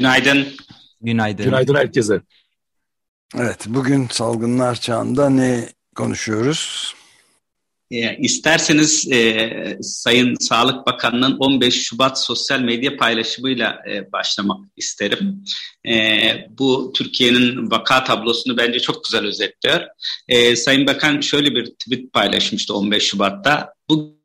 Günaydın. Günaydın. Günaydın herkese. Evet, bugün salgınlar çağında ne konuşuyoruz? E, isterseniz e, Sayın Sağlık Bakanı'nın 15 Şubat sosyal medya paylaşımıyla e, başlamak isterim. E, bu Türkiye'nin vaka tablosunu bence çok güzel özetliyor. E, Sayın Bakan şöyle bir tweet paylaşmıştı 15 Şubat'ta. Bu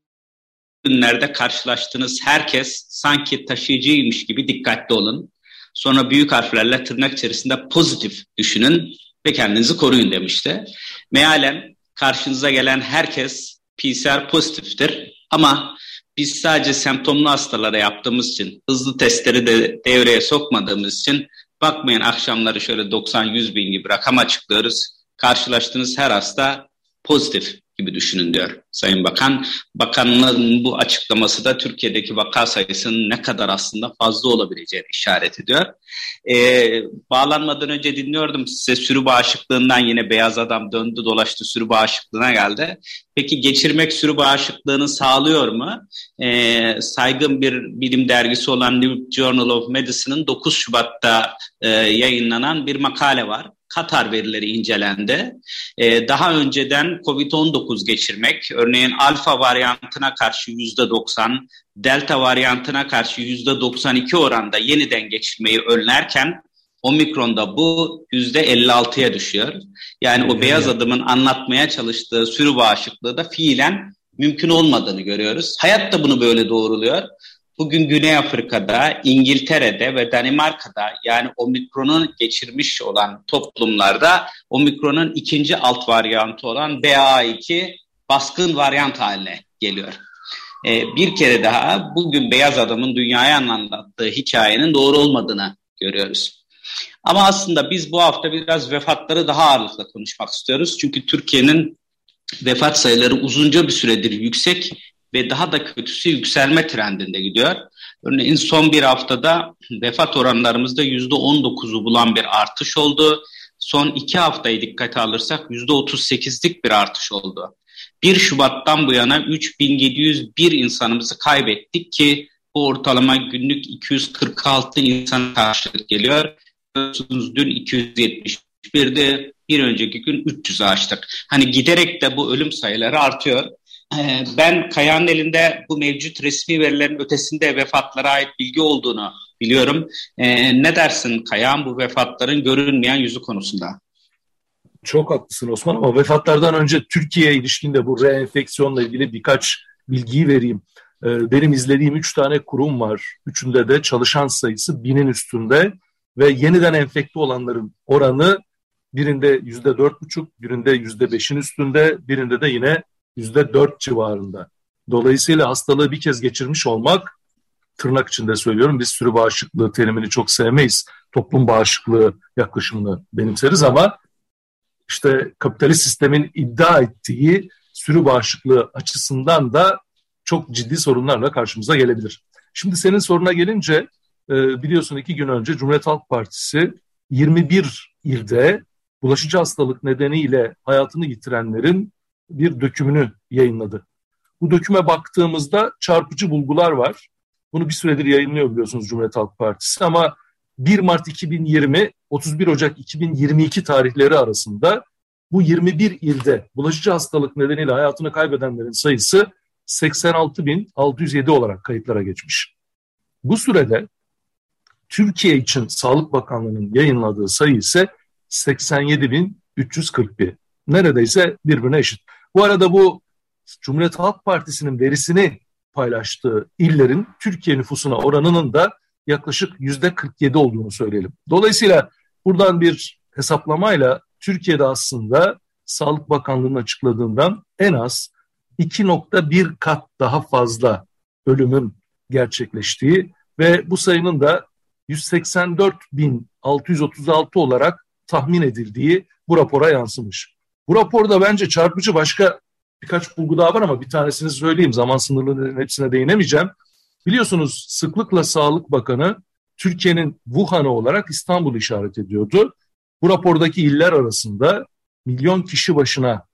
günlerde karşılaştığınız herkes sanki taşıyıcıymış gibi dikkatli olun. Sonra büyük harflerle tırnak içerisinde pozitif düşünün ve kendinizi koruyun demişti. Mealen karşınıza gelen herkes PCR pozitiftir ama biz sadece semptomlu hastalara yaptığımız için, hızlı testleri de devreye sokmadığımız için bakmayın akşamları şöyle 90-100 bin gibi rakam açıklıyoruz. Karşılaştığınız her hasta pozitif gibi düşünün diyor Sayın Bakan. Bakanlığın bu açıklaması da Türkiye'deki vaka sayısının ne kadar aslında fazla olabileceğini işaret ediyor. Ee, bağlanmadan önce dinliyordum size sürü bağışıklığından yine beyaz adam döndü dolaştı sürü bağışıklığına geldi. Peki geçirmek sürü bağışıklığını sağlıyor mu? Ee, saygın bir bilim dergisi olan New Journal of Medicine'ın 9 Şubat'ta e, yayınlanan bir makale var. Katar verileri incelendi. Ee, daha önceden COVID-19 geçirmek, örneğin alfa varyantına karşı %90, delta varyantına karşı %92 oranda yeniden geçirmeyi önlerken omikronda bu %56'ya düşüyor. Yani o beyaz adımın anlatmaya çalıştığı sürü bağışıklığı da fiilen mümkün olmadığını görüyoruz. Hayat da bunu böyle doğruluyor. Bugün Güney Afrika'da, İngiltere'de ve Danimarka'da yani omikronun geçirmiş olan toplumlarda omikronun ikinci alt varyantı olan BA2 baskın varyant haline geliyor. Ee, bir kere daha bugün beyaz adamın dünyaya anlattığı hikayenin doğru olmadığını görüyoruz. Ama aslında biz bu hafta biraz vefatları daha ağırlıkla konuşmak istiyoruz. Çünkü Türkiye'nin vefat sayıları uzunca bir süredir yüksek ve daha da kötüsü yükselme trendinde gidiyor. Örneğin son bir haftada vefat oranlarımızda yüzde 19'u bulan bir artış oldu. Son iki haftayı dikkate alırsak yüzde 38'lik bir artış oldu. 1 Şubat'tan bu yana 3701 insanımızı kaybettik ki bu ortalama günlük 246 insan karşılık geliyor. Biliyorsunuz dün 271'di, bir önceki gün 300'ü aştık. Hani giderek de bu ölüm sayıları artıyor. Ee, ben Kaya'nın elinde bu mevcut resmi verilerin ötesinde vefatlara ait bilgi olduğunu biliyorum. Ee, ne dersin Kaya'nın bu vefatların görünmeyen yüzü konusunda? Çok haklısın Osman ama vefatlardan önce Türkiye'ye ilişkinde bu reenfeksiyonla ilgili birkaç bilgiyi vereyim. Ee, benim izlediğim üç tane kurum var. Üçünde de çalışan sayısı binin üstünde ve yeniden enfekte olanların oranı birinde yüzde dört buçuk, birinde yüzde beşin üstünde, birinde de yine yüzde dört civarında. Dolayısıyla hastalığı bir kez geçirmiş olmak tırnak içinde söylüyorum biz sürü bağışıklığı terimini çok sevmeyiz. Toplum bağışıklığı yaklaşımını benimseriz ama işte kapitalist sistemin iddia ettiği sürü bağışıklığı açısından da çok ciddi sorunlarla karşımıza gelebilir. Şimdi senin soruna gelince e, biliyorsun iki gün önce Cumhuriyet Halk Partisi 21 ilde bulaşıcı hastalık nedeniyle hayatını yitirenlerin bir dökümünü yayınladı. Bu döküme baktığımızda çarpıcı bulgular var. Bunu bir süredir yayınlıyor biliyorsunuz Cumhuriyet Halk Partisi ama 1 Mart 2020 31 Ocak 2022 tarihleri arasında bu 21 ilde bulaşıcı hastalık nedeniyle hayatını kaybedenlerin sayısı 86.607 olarak kayıtlara geçmiş. Bu sürede Türkiye için Sağlık Bakanlığı'nın yayınladığı sayı ise 87.341. Neredeyse birbirine eşit. Bu arada bu Cumhuriyet Halk Partisi'nin verisini paylaştığı illerin Türkiye nüfusuna oranının da yaklaşık yüzde 47 olduğunu söyleyelim. Dolayısıyla buradan bir hesaplamayla Türkiye'de aslında Sağlık Bakanlığı'nın açıkladığından en az 2.1 kat daha fazla ölümün gerçekleştiği ve bu sayının da 184.636 olarak tahmin edildiği bu rapora yansımış. Bu raporda bence çarpıcı başka birkaç bulgu daha var ama bir tanesini söyleyeyim. Zaman sınırlarının hepsine değinemeyeceğim. Biliyorsunuz sıklıkla Sağlık Bakanı Türkiye'nin Wuhan'ı olarak İstanbul'u işaret ediyordu. Bu rapordaki iller arasında milyon kişi başına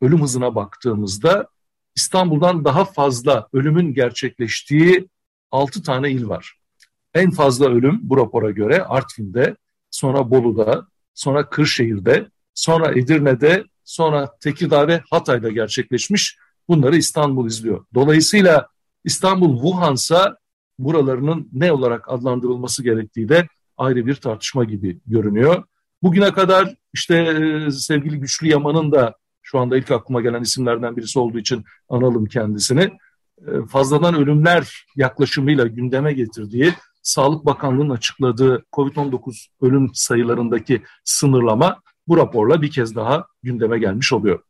ölüm hızına baktığımızda İstanbul'dan daha fazla ölümün gerçekleştiği 6 tane il var. En fazla ölüm bu rapora göre Artvin'de, sonra Bolu'da, sonra Kırşehir'de, sonra Edirne'de, sonra Tekirdağ ve Hatay'da gerçekleşmiş. Bunları İstanbul izliyor. Dolayısıyla İstanbul Wuhan'sa buralarının ne olarak adlandırılması gerektiği de ayrı bir tartışma gibi görünüyor. Bugüne kadar işte e, sevgili Güçlü Yaman'ın da şu anda ilk aklıma gelen isimlerden birisi olduğu için analım kendisini. E, fazladan ölümler yaklaşımıyla gündeme getirdiği Sağlık Bakanlığı'nın açıkladığı COVID-19 ölüm sayılarındaki sınırlama bu raporla bir kez daha gündeme gelmiş oluyor.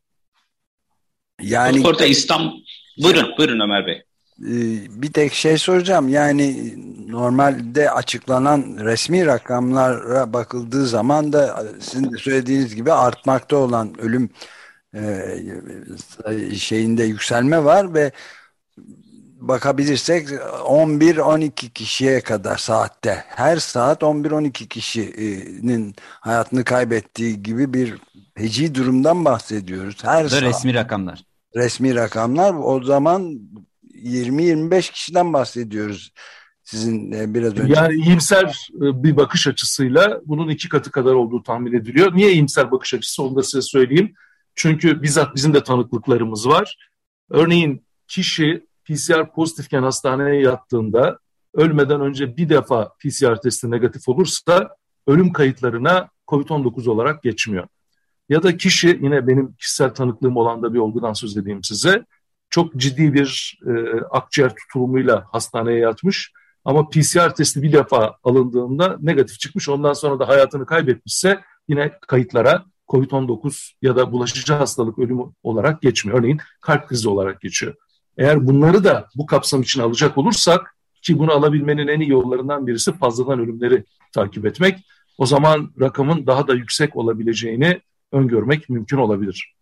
Yani Orada İstanbul Buyurun, buyurun Ömer Bey. Ee, bir tek şey soracağım. Yani normalde açıklanan resmi rakamlara bakıldığı zaman da sizin de söylediğiniz gibi artmakta olan ölüm e, şeyinde yükselme var ve bakabilirsek 11-12 kişiye kadar saatte her saat 11-12 kişinin hayatını kaybettiği gibi bir feci durumdan bahsediyoruz. Her Bu resmi rakamlar. Resmi rakamlar o zaman 20-25 kişiden bahsediyoruz. Sizin e, biraz önce. Yani iyimser e, bir bakış açısıyla bunun iki katı kadar olduğu tahmin ediliyor. Niye iyimser bakış açısı onu da size söyleyeyim. Çünkü bizzat bizim de tanıklıklarımız var. Örneğin kişi PCR pozitifken hastaneye yattığında ölmeden önce bir defa PCR testi negatif olursa ölüm kayıtlarına COVID-19 olarak geçmiyor. Ya da kişi yine benim kişisel tanıklığım olan da bir olgudan söz edeyim size. Çok ciddi bir e, akciğer tutulumuyla hastaneye yatmış ama PCR testi bir defa alındığında negatif çıkmış. Ondan sonra da hayatını kaybetmişse yine kayıtlara COVID-19 ya da bulaşıcı hastalık ölümü olarak geçmiyor. Örneğin kalp krizi olarak geçiyor. Eğer bunları da bu kapsam için alacak olursak ki bunu alabilmenin en iyi yollarından birisi fazladan ölümleri takip etmek. O zaman rakamın daha da yüksek olabileceğini öngörmek mümkün olabilir.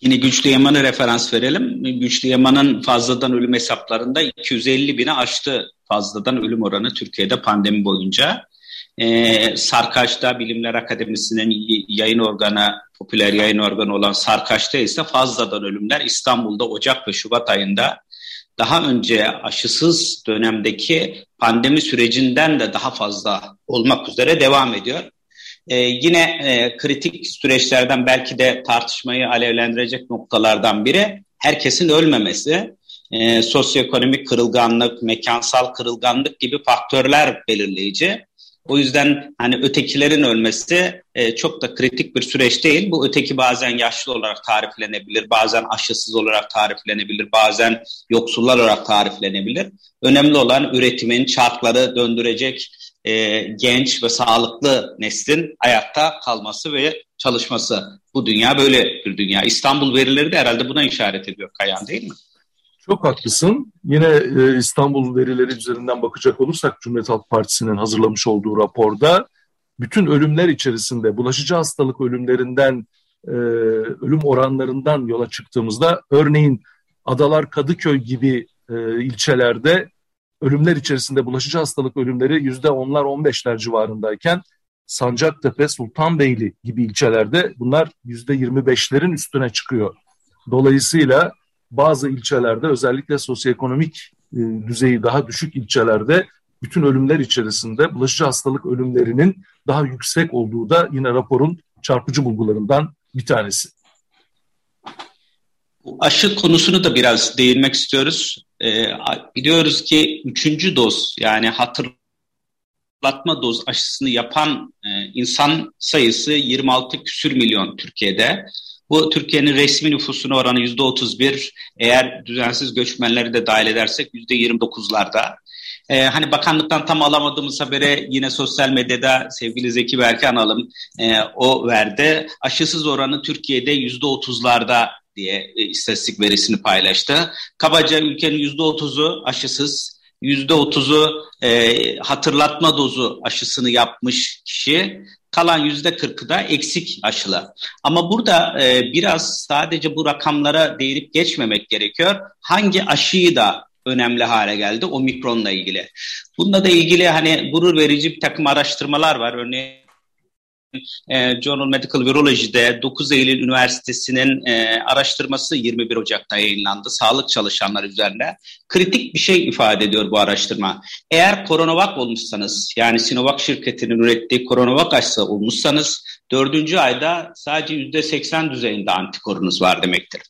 Yine Güçlü Yaman'a referans verelim. Güçlü Yaman'ın fazladan ölüm hesaplarında 250 bini aştı fazladan ölüm oranı Türkiye'de pandemi boyunca. Ee, Sarkaç'ta Bilimler Akademisi'nin yayın organı, popüler yayın organı olan Sarkaç'ta ise fazladan ölümler İstanbul'da Ocak ve Şubat ayında daha önce aşısız dönemdeki pandemi sürecinden de daha fazla olmak üzere devam ediyor. Ee, yine e, kritik süreçlerden belki de tartışmayı alevlendirecek noktalardan biri herkesin ölmemesi. E, sosyoekonomik kırılganlık, mekansal kırılganlık gibi faktörler belirleyici. O yüzden hani ötekilerin ölmesi e, çok da kritik bir süreç değil. Bu öteki bazen yaşlı olarak tariflenebilir, bazen aşısız olarak tariflenebilir, bazen yoksullar olarak tariflenebilir. Önemli olan üretimin çarkları döndürecek e, genç ve sağlıklı neslin hayatta kalması ve çalışması. Bu dünya böyle bir dünya. İstanbul verileri de herhalde buna işaret ediyor Kayan değil mi? Çok haklısın. Yine e, İstanbul verileri üzerinden bakacak olursak Cumhuriyet Halk Partisi'nin hazırlamış olduğu raporda bütün ölümler içerisinde bulaşıcı hastalık ölümlerinden e, ölüm oranlarından yola çıktığımızda örneğin Adalar Kadıköy gibi e, ilçelerde ölümler içerisinde bulaşıcı hastalık ölümleri yüzde onlar on beşler civarındayken Sancaktepe, Sultanbeyli gibi ilçelerde bunlar yüzde yirmi beşlerin üstüne çıkıyor. Dolayısıyla bazı ilçelerde özellikle sosyoekonomik e, düzeyi daha düşük ilçelerde bütün ölümler içerisinde bulaşıcı hastalık ölümlerinin daha yüksek olduğu da yine raporun çarpıcı bulgularından bir tanesi. Aşı konusunu da biraz değinmek istiyoruz. Ee, biliyoruz ki üçüncü doz yani hatırlatma doz aşısını yapan e, insan sayısı 26 küsür milyon Türkiye'de. Bu Türkiye'nin resmi nüfusuna oranı yüzde 31. Eğer düzensiz göçmenleri de dahil edersek yüzde 29'larda. Ee, hani bakanlıktan tam alamadığımız habere yine sosyal medyada sevgili Zeki Berke analım e, o verdi. Aşısız oranı Türkiye'de yüzde 30'larda diye e, istatistik verisini paylaştı. Kabaca ülkenin yüzde 30'u aşısız, %30'u e, hatırlatma dozu aşısını yapmış kişi, kalan %40'ı da eksik aşılı. Ama burada e, biraz sadece bu rakamlara değinip geçmemek gerekiyor. Hangi aşıyı da önemli hale geldi omikronla ilgili. Bununla da ilgili hani gurur verici bir takım araştırmalar var. Örneğin e, Journal Medical Virology'de 9 Eylül Üniversitesi'nin e, araştırması 21 Ocak'ta yayınlandı. Sağlık çalışanları üzerine. Kritik bir şey ifade ediyor bu araştırma. Eğer koronavak olmuşsanız yani Sinovac şirketinin ürettiği koronavak aşısı olmuşsanız dördüncü ayda sadece %80 düzeyinde antikorunuz var demektir.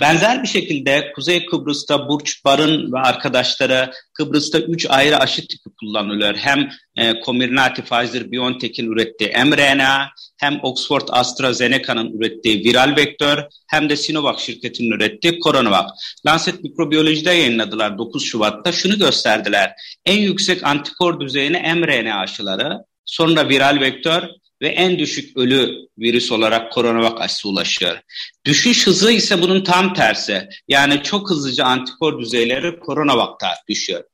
Benzer bir şekilde Kuzey Kıbrıs'ta Burç Barın ve arkadaşları Kıbrıs'ta 3 ayrı aşı tipi kullanılıyor. Hem e, Comirnaty Pfizer-BioNTech'in ürettiği mRNA, hem Oxford AstraZeneca'nın ürettiği viral vektör, hem de Sinovac şirketinin ürettiği CoronaVac. Lancet Mikrobiyoloji'de yayınladılar 9 Şubat'ta. Şunu gösterdiler. En yüksek antikor düzeyine mRNA aşıları, sonra viral vektör ve en düşük ölü virüs olarak koronavak aşısı ulaşıyor. Düşüş hızı ise bunun tam tersi. Yani çok hızlıca antikor düzeyleri koronavakta düşüyor.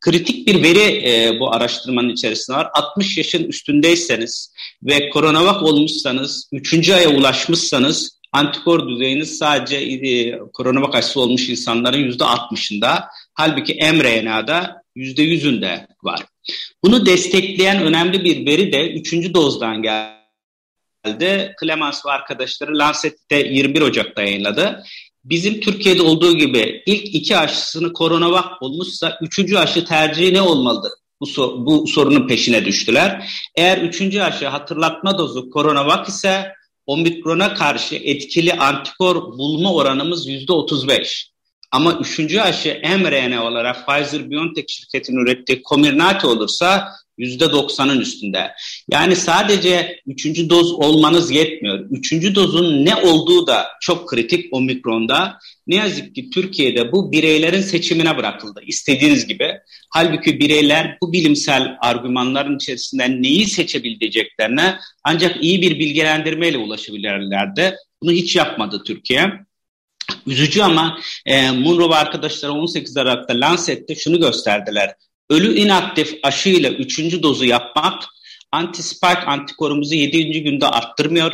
Kritik bir veri e, bu araştırmanın içerisinde var. 60 yaşın üstündeyseniz ve koronavak olmuşsanız, 3. aya ulaşmışsanız antikor düzeyiniz sadece e, koronavak aşısı olmuş insanların %60'ında. Halbuki mRNA'da %100'ünde var. Bunu destekleyen önemli bir veri de 3. dozdan geldi. Clemens ve arkadaşları Lancet'te 21 Ocak'ta yayınladı. Bizim Türkiye'de olduğu gibi ilk iki aşısını koronavak olmuşsa üçüncü aşı tercihi ne olmalıdır? Bu, sor, bu sorunun peşine düştüler. Eğer üçüncü aşı hatırlatma dozu koronavak ise omikrona karşı etkili antikor bulma oranımız yüzde 35. Ama üçüncü aşı mRNA olarak Pfizer-BioNTech şirketinin ürettiği Comirnaty olursa yüzde doksanın üstünde. Yani sadece üçüncü doz olmanız yetmiyor. Üçüncü dozun ne olduğu da çok kritik omikronda. Ne yazık ki Türkiye'de bu bireylerin seçimine bırakıldı. İstediğiniz gibi. Halbuki bireyler bu bilimsel argümanların içerisinden neyi seçebileceklerine ancak iyi bir bilgilendirmeyle ulaşabilirlerdi. Bunu hiç yapmadı Türkiye. Üzücü ama e, Munro ve arkadaşları 18 Aralık'ta Lancet'te şunu gösterdiler. Ölü inaktif aşıyla 3. dozu yapmak anti-spike antikorumuzu 7. günde arttırmıyor,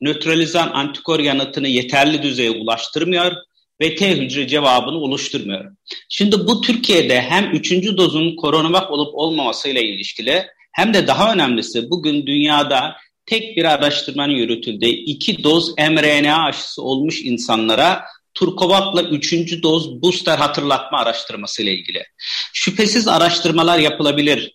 nötralizan antikor yanıtını yeterli düzeye ulaştırmıyor ve T hücre cevabını oluşturmuyor. Şimdi bu Türkiye'de hem 3. dozun koronavak olup olmamasıyla ilişkili hem de daha önemlisi bugün dünyada tek bir araştırmanın yürütüldüğü iki doz mRNA aşısı olmuş insanlara Turkovak'la üçüncü doz booster hatırlatma araştırması ile ilgili. Şüphesiz araştırmalar yapılabilir.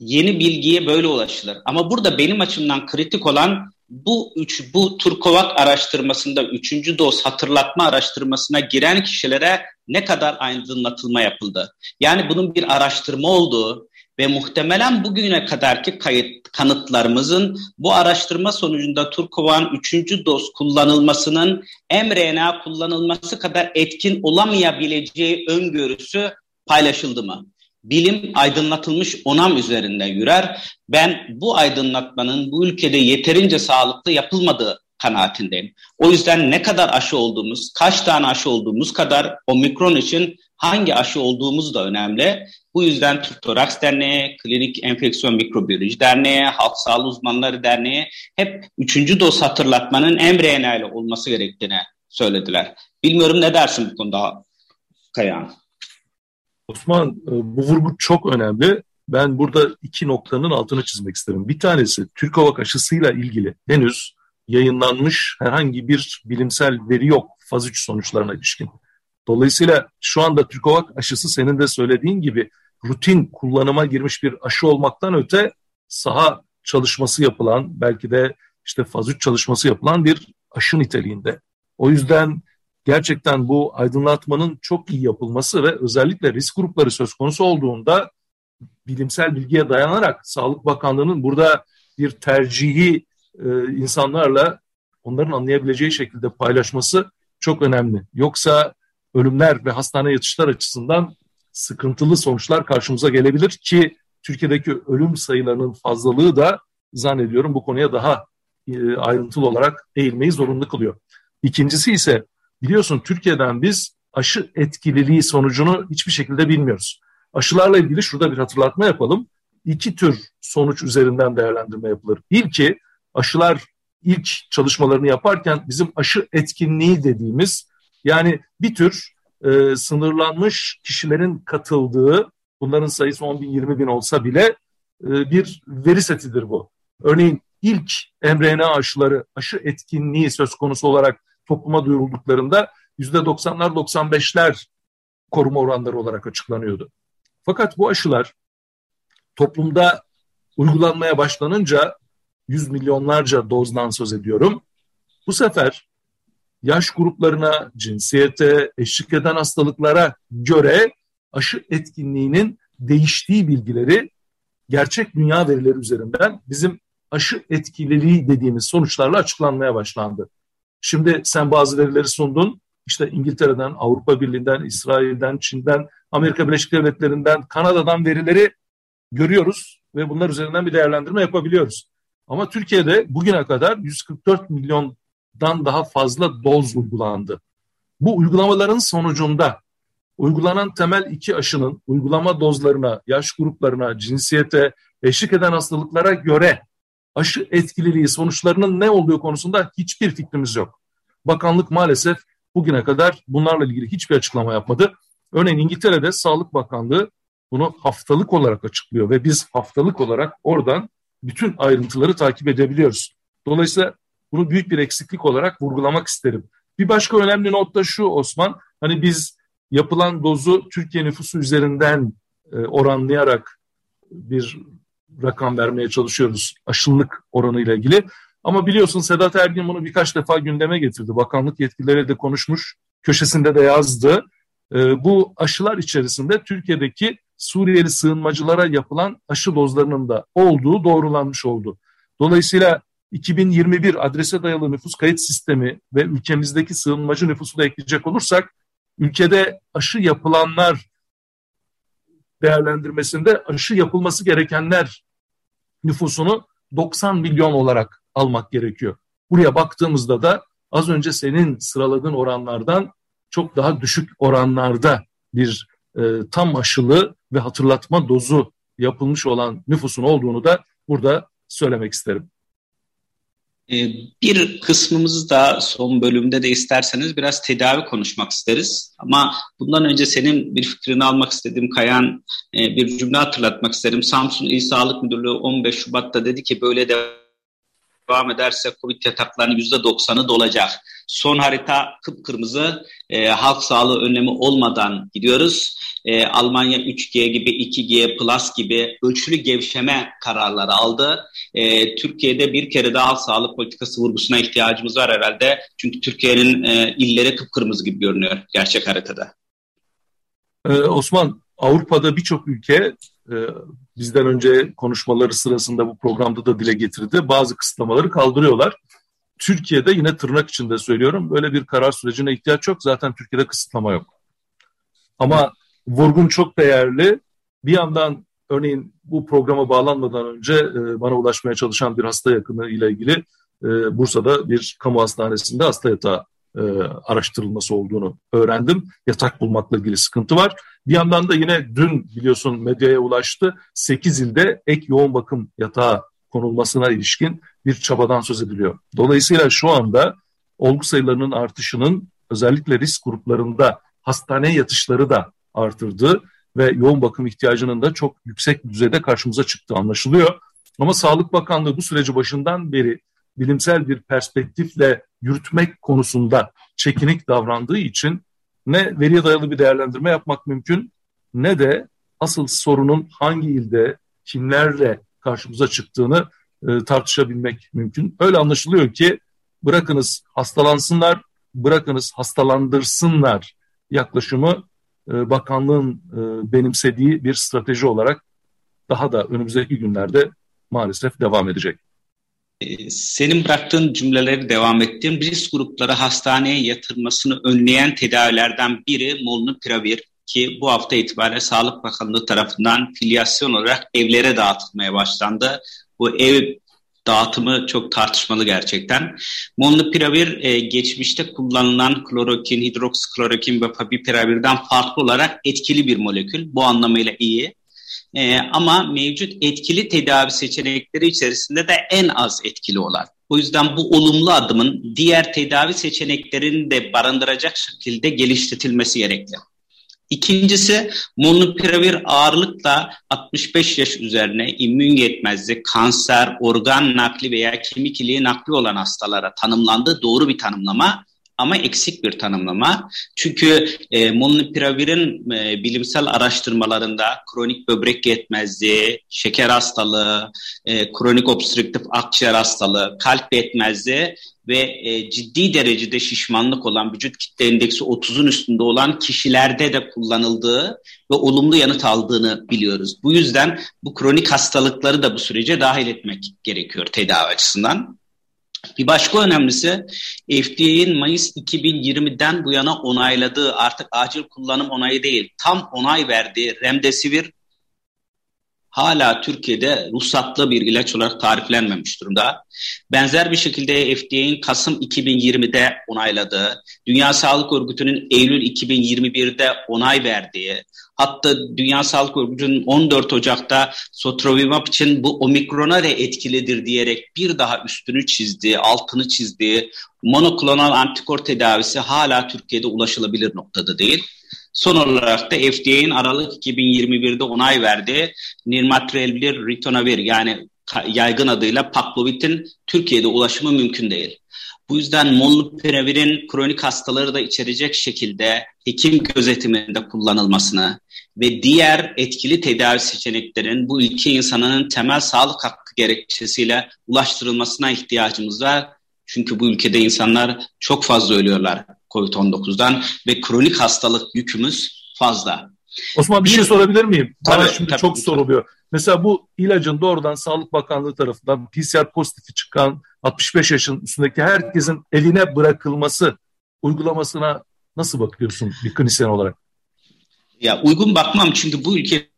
Yeni bilgiye böyle ulaşılır. Ama burada benim açımdan kritik olan bu üç, bu Turkovak araştırmasında üçüncü doz hatırlatma araştırmasına giren kişilere ne kadar aydınlatılma yapıldı? Yani bunun bir araştırma olduğu, ve muhtemelen bugüne kadarki kayıt kanıtlarımızın bu araştırma sonucunda Turkovan 3. doz kullanılmasının mRNA kullanılması kadar etkin olamayabileceği öngörüsü paylaşıldı mı? Bilim aydınlatılmış onam üzerinde yürür. Ben bu aydınlatmanın bu ülkede yeterince sağlıklı yapılmadığı kanaatindeyim. O yüzden ne kadar aşı olduğumuz, kaç tane aşı olduğumuz kadar omikron için hangi aşı olduğumuz da önemli. Bu yüzden Türk Toraks Derneği, Klinik Enfeksiyon Mikrobiyoloji Derneği, Halk Sağlığı Uzmanları Derneği hep üçüncü doz hatırlatmanın mRNA ile olması gerektiğini söylediler. Bilmiyorum ne dersin bu konuda Kayan? Osman e, bu vurgu çok önemli. Ben burada iki noktanın altını çizmek isterim. Bir tanesi Türk Hava aşısıyla ilgili henüz yayınlanmış herhangi bir bilimsel veri yok faz 3 sonuçlarına ilişkin. Dolayısıyla şu anda Türkovak aşısı senin de söylediğin gibi rutin kullanıma girmiş bir aşı olmaktan öte saha çalışması yapılan belki de işte faz 3 çalışması yapılan bir aşı niteliğinde. O yüzden gerçekten bu aydınlatmanın çok iyi yapılması ve özellikle risk grupları söz konusu olduğunda bilimsel bilgiye dayanarak Sağlık Bakanlığı'nın burada bir tercihi e, insanlarla onların anlayabileceği şekilde paylaşması çok önemli. Yoksa ölümler ve hastane yatışlar açısından sıkıntılı sonuçlar karşımıza gelebilir ki Türkiye'deki ölüm sayılarının fazlalığı da zannediyorum bu konuya daha e, ayrıntılı olarak eğilmeyi zorunlu kılıyor. İkincisi ise biliyorsun Türkiye'den biz aşı etkililiği sonucunu hiçbir şekilde bilmiyoruz. Aşılarla ilgili şurada bir hatırlatma yapalım. İki tür sonuç üzerinden değerlendirme yapılır. İlki aşılar ilk çalışmalarını yaparken bizim aşı etkinliği dediğimiz yani bir tür e, sınırlanmış kişilerin katıldığı bunların sayısı 10 bin 20 bin olsa bile e, bir veri setidir bu. Örneğin ilk mRNA aşıları aşı etkinliği söz konusu olarak topluma duyurulduklarında %90'lar 95'ler koruma oranları olarak açıklanıyordu. Fakat bu aşılar toplumda uygulanmaya başlanınca yüz milyonlarca dozdan söz ediyorum. Bu sefer yaş gruplarına, cinsiyete, eşlik eden hastalıklara göre aşı etkinliğinin değiştiği bilgileri gerçek dünya verileri üzerinden bizim aşı etkililiği dediğimiz sonuçlarla açıklanmaya başlandı. Şimdi sen bazı verileri sundun. İşte İngiltere'den, Avrupa Birliği'nden, İsrail'den, Çin'den, Amerika Birleşik Devletleri'nden, Kanada'dan verileri görüyoruz ve bunlar üzerinden bir değerlendirme yapabiliyoruz. Ama Türkiye'de bugüne kadar 144 milyondan daha fazla doz uygulandı. Bu uygulamaların sonucunda uygulanan temel iki aşının uygulama dozlarına, yaş gruplarına, cinsiyete, eşlik eden hastalıklara göre aşı etkililiği sonuçlarının ne olduğu konusunda hiçbir fikrimiz yok. Bakanlık maalesef bugüne kadar bunlarla ilgili hiçbir açıklama yapmadı. Örneğin İngiltere'de Sağlık Bakanlığı bunu haftalık olarak açıklıyor ve biz haftalık olarak oradan bütün ayrıntıları takip edebiliyoruz. Dolayısıyla bunu büyük bir eksiklik olarak vurgulamak isterim. Bir başka önemli not da şu Osman, hani biz yapılan dozu Türkiye nüfusu üzerinden e, oranlayarak bir rakam vermeye çalışıyoruz aşılılık oranı ile ilgili. Ama biliyorsun Sedat Ergin bunu birkaç defa gündeme getirdi. Bakanlık yetkilileri de konuşmuş, köşesinde de yazdı. E, bu aşılar içerisinde Türkiye'deki Suriyeli sığınmacılara yapılan aşı dozlarının da olduğu doğrulanmış oldu. Dolayısıyla 2021 adrese dayalı nüfus kayıt sistemi ve ülkemizdeki sığınmacı nüfusu da ekleyecek olursak ülkede aşı yapılanlar değerlendirmesinde aşı yapılması gerekenler nüfusunu 90 milyon olarak almak gerekiyor. Buraya baktığımızda da az önce senin sıraladığın oranlardan çok daha düşük oranlarda bir e, tam aşılı ve hatırlatma dozu yapılmış olan nüfusun olduğunu da burada söylemek isterim. Ee, bir kısmımızı da son bölümde de isterseniz biraz tedavi konuşmak isteriz. Ama bundan önce senin bir fikrini almak istediğim Kayan e, bir cümle hatırlatmak isterim. Samsun İl Sağlık Müdürlüğü 15 Şubat'ta dedi ki böyle devam ederse Covid yataklarının %90'ı dolacak. Son harita kıpkırmızı e, halk sağlığı önlemi olmadan gidiyoruz. E, Almanya 3G gibi 2G Plus gibi ölçülü gevşeme kararları aldı. E, Türkiye'de bir kere daha halk sağlık politikası vurgusuna ihtiyacımız var herhalde. Çünkü Türkiye'nin e, illeri kıpkırmızı gibi görünüyor gerçek haritada. Ee, Osman, Avrupa'da birçok ülke e, bizden önce konuşmaları sırasında bu programda da dile getirdi. Bazı kısıtlamaları kaldırıyorlar. Türkiye'de yine tırnak içinde söylüyorum böyle bir karar sürecine ihtiyaç yok. Zaten Türkiye'de kısıtlama yok. Ama vurgun çok değerli. Bir yandan örneğin bu programa bağlanmadan önce e, bana ulaşmaya çalışan bir hasta yakını ile ilgili e, Bursa'da bir kamu hastanesinde hasta yatağı e, araştırılması olduğunu öğrendim. Yatak bulmakla ilgili sıkıntı var. Bir yandan da yine dün biliyorsun medyaya ulaştı. 8 ilde ek yoğun bakım yatağı konulmasına ilişkin bir çabadan söz ediliyor. Dolayısıyla şu anda olgu sayılarının artışının özellikle risk gruplarında hastane yatışları da artırdı ve yoğun bakım ihtiyacının da çok yüksek düzeyde karşımıza çıktı anlaşılıyor. Ama Sağlık Bakanlığı bu süreci başından beri bilimsel bir perspektifle yürütmek konusunda çekinik davrandığı için ne veriye dayalı bir değerlendirme yapmak mümkün ne de asıl sorunun hangi ilde kimlerle karşımıza çıktığını e, tartışabilmek mümkün. Öyle anlaşılıyor ki bırakınız hastalansınlar, bırakınız hastalandırsınlar yaklaşımı e, bakanlığın e, benimsediği bir strateji olarak daha da önümüzdeki günlerde maalesef devam edecek. E, senin bıraktığın cümleleri devam ettiğim risk grupları hastaneye yatırmasını önleyen tedavilerden biri molnupiravir ki bu hafta itibariyle Sağlık Bakanlığı tarafından filyasyon olarak evlere dağıtılmaya başlandı. Bu ev dağıtımı çok tartışmalı gerçekten. Molnupiravir e, geçmişte kullanılan klorokin, hidroksiklorokin ve fabipiravirden farklı olarak etkili bir molekül. Bu anlamıyla iyi. E, ama mevcut etkili tedavi seçenekleri içerisinde de en az etkili olan. O yüzden bu olumlu adımın diğer tedavi seçeneklerini de barındıracak şekilde geliştirilmesi gerekli. İkincisi molnupiravir ağırlıkla 65 yaş üzerine immün yetmezlik, kanser, organ nakli veya kemik iliği nakli olan hastalara tanımlandı. Doğru bir tanımlama ama eksik bir tanımlama. Çünkü e, molnupiravirin e, bilimsel araştırmalarında kronik böbrek yetmezliği, şeker hastalığı, e, kronik obstrüktif akciğer hastalığı, kalp yetmezliği ve e, ciddi derecede şişmanlık olan vücut kitle indeksi 30'un üstünde olan kişilerde de kullanıldığı ve olumlu yanıt aldığını biliyoruz. Bu yüzden bu kronik hastalıkları da bu sürece dahil etmek gerekiyor tedavi açısından. Bir başka önemlisi FDA'nin Mayıs 2020'den bu yana onayladığı artık acil kullanım onayı değil tam onay verdiği Remdesivir hala Türkiye'de ruhsatlı bir ilaç olarak tariflenmemiş durumda. Benzer bir şekilde FDA'nin Kasım 2020'de onayladığı, Dünya Sağlık Örgütü'nün Eylül 2021'de onay verdiği, hatta Dünya Sağlık Örgütü'nün 14 Ocak'ta Sotrovimab için bu omikrona da etkilidir diyerek bir daha üstünü çizdiği, altını çizdiği monoklonal antikor tedavisi hala Türkiye'de ulaşılabilir noktada değil. Son olarak da FDA'nin Aralık 2021'de onay verdiği Nirmatrelvir Ritonavir yani yaygın adıyla Paklovit'in Türkiye'de ulaşımı mümkün değil. Bu yüzden molnupiravir'in kronik hastaları da içerecek şekilde hekim gözetiminde kullanılmasını ve diğer etkili tedavi seçeneklerin bu ülke insanının temel sağlık hakkı gerekçesiyle ulaştırılmasına ihtiyacımız var. Çünkü bu ülkede insanlar çok fazla ölüyorlar COVID-19'dan ve kronik hastalık yükümüz fazla. Osman bir, bir şey sorabilir miyim? Tabii, Bana şimdi tabii, çok tabii. soruluyor. Mesela bu ilacın doğrudan Sağlık Bakanlığı tarafından PCR pozitifi çıkan 65 yaşın üstündeki herkesin eline bırakılması uygulamasına nasıl bakıyorsun bir klinisyen olarak? Ya uygun bakmam çünkü bu ülke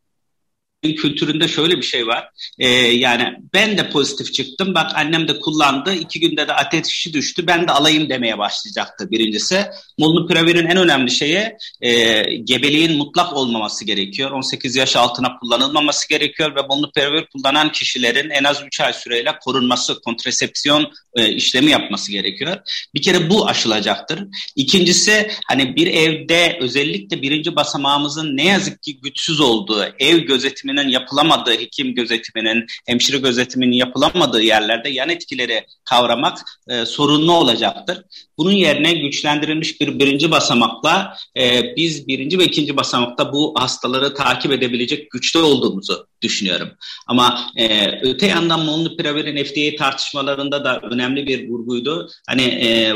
kültüründe şöyle bir şey var. Ee, yani ben de pozitif çıktım. Bak annem de kullandı. iki günde de ateşi düştü. Ben de alayım demeye başlayacaktı birincisi. Molnupiravir'in en önemli şeyi e, gebeliğin mutlak olmaması gerekiyor. 18 yaş altına kullanılmaması gerekiyor ve molnupiravir kullanan kişilerin en az 3 ay süreyle korunması, kontrasepsiyon e, işlemi yapması gerekiyor. Bir kere bu aşılacaktır. İkincisi hani bir evde özellikle birinci basamağımızın ne yazık ki güçsüz olduğu, ev gözetiminin yapılamadığı, hekim gözetiminin, hemşire gözetiminin yapılamadığı yerlerde yan etkileri kavramak e, sorunlu olacaktır. Bunun yerine güçlendirilmiş bir birinci basamakla e, biz birinci ve ikinci basamakta bu hastaları takip edebilecek güçlü olduğumuzu düşünüyorum. Ama e, öte yandan molnupiravir FDA tartışmalarında da önemli bir vurguydu. Hani e,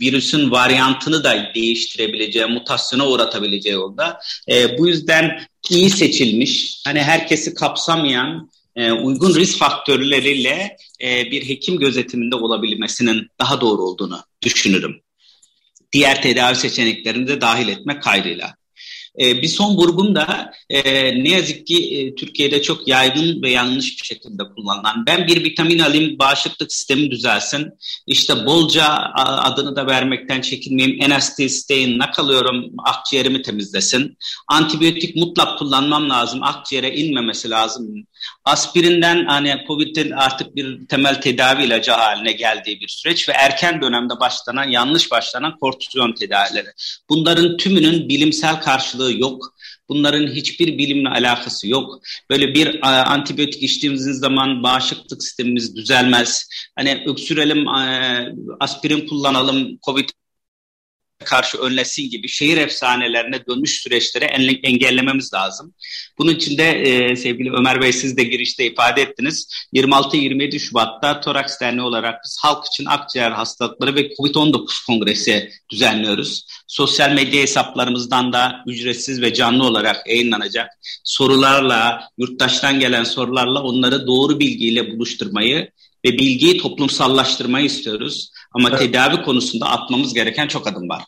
virüsün varyantını da değiştirebileceği, mutasyona uğratabileceği yolda. E, bu yüzden iyi seçilmiş, hani herkesi kapsamayan e, uygun risk faktörleriyle e, bir hekim gözetiminde olabilmesinin daha doğru olduğunu düşünürüm. Diğer tedavi seçeneklerini de dahil etmek kaydıyla. E, bir son vurgum da e, ne yazık ki e, Türkiye'de çok yaygın ve yanlış bir şekilde kullanılan. Ben bir vitamin alayım, bağışıklık sistemi düzelsin. İşte bolca adını da vermekten çekinmeyeyim. NST-stein nakalıyorum, akciğerimi temizlesin. Antibiyotik mutlak kullanmam lazım, akciğere inmemesi lazım. Aspirinden hani COVID'in artık bir temel tedavi ilacı haline geldiği bir süreç ve erken dönemde başlanan, yanlış başlanan kortizon tedavileri. Bunların tümünün bilimsel karşılığı karşılığı yok. Bunların hiçbir bilimle alakası yok. Böyle bir e, antibiyotik içtiğimiz zaman bağışıklık sistemimiz düzelmez. Hani öksürelim, e, aspirin kullanalım, COVID karşı önlesin gibi şehir efsanelerine dönmüş süreçleri engellememiz lazım. Bunun için de e, sevgili Ömer Bey siz de girişte ifade ettiniz. 26-27 Şubat'ta Toraks Derneği olarak biz halk için akciğer hastalıkları ve COVID-19 kongresi düzenliyoruz. Sosyal medya hesaplarımızdan da ücretsiz ve canlı olarak yayınlanacak. Sorularla, yurttaştan gelen sorularla onları doğru bilgiyle buluşturmayı ve bilgiyi toplumsallaştırmayı istiyoruz. Ama evet. tedavi konusunda atmamız gereken çok adım var.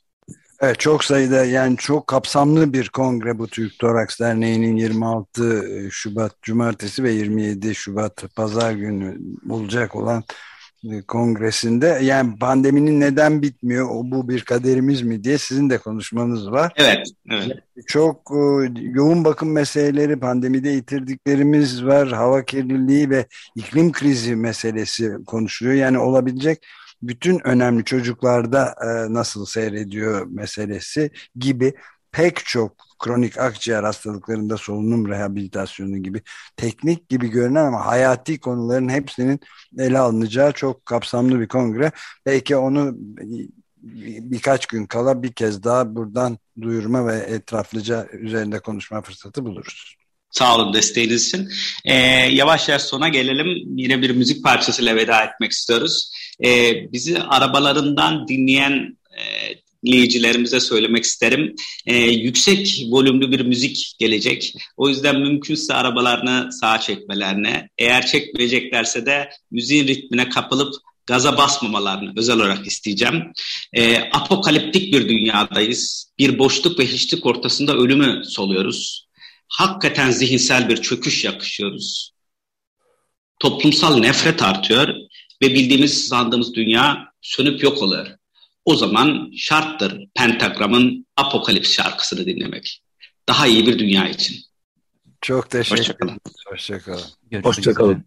Evet çok sayıda yani çok kapsamlı bir kongre bu Türk Toraks Derneği'nin 26 Şubat Cumartesi ve 27 Şubat Pazar günü olacak olan e, kongresinde yani pandeminin neden bitmiyor o bu bir kaderimiz mi diye sizin de konuşmanız var. Evet. evet. Çok e, yoğun bakım meseleleri pandemide yitirdiklerimiz var hava kirliliği ve iklim krizi meselesi konuşuluyor yani olabilecek bütün önemli çocuklarda e, nasıl seyrediyor meselesi gibi pek çok kronik akciğer hastalıklarında solunum rehabilitasyonu gibi teknik gibi görünen ama hayati konuların hepsinin ele alınacağı çok kapsamlı bir kongre. Belki onu birkaç gün kala bir kez daha buradan duyurma ve etraflıca üzerinde konuşma fırsatı buluruz. Sağ olun desteğiniz için. Ee, yavaş yavaş sona gelelim. Yine bir müzik parçasıyla veda etmek istiyoruz. Ee, bizi arabalarından dinleyen e, dinleyicilerimize söylemek isterim. Ee, yüksek volümlü bir müzik gelecek. O yüzden mümkünse arabalarını sağa çekmelerine, eğer çekmeyeceklerse de müziğin ritmine kapılıp gaza basmamalarını özel olarak isteyeceğim. E, apokaliptik bir dünyadayız. Bir boşluk ve hiçlik ortasında ölümü soluyoruz. Hakikaten zihinsel bir çöküş yakışıyoruz. Toplumsal nefret artıyor ve bildiğimiz sandığımız dünya sönüp yok oluyor. O zaman şarttır Pentagram'ın Apokalips şarkısını dinlemek. Daha iyi bir dünya için. Çok teşekkür ederim. Hoşçakalın. Hoşçakalın.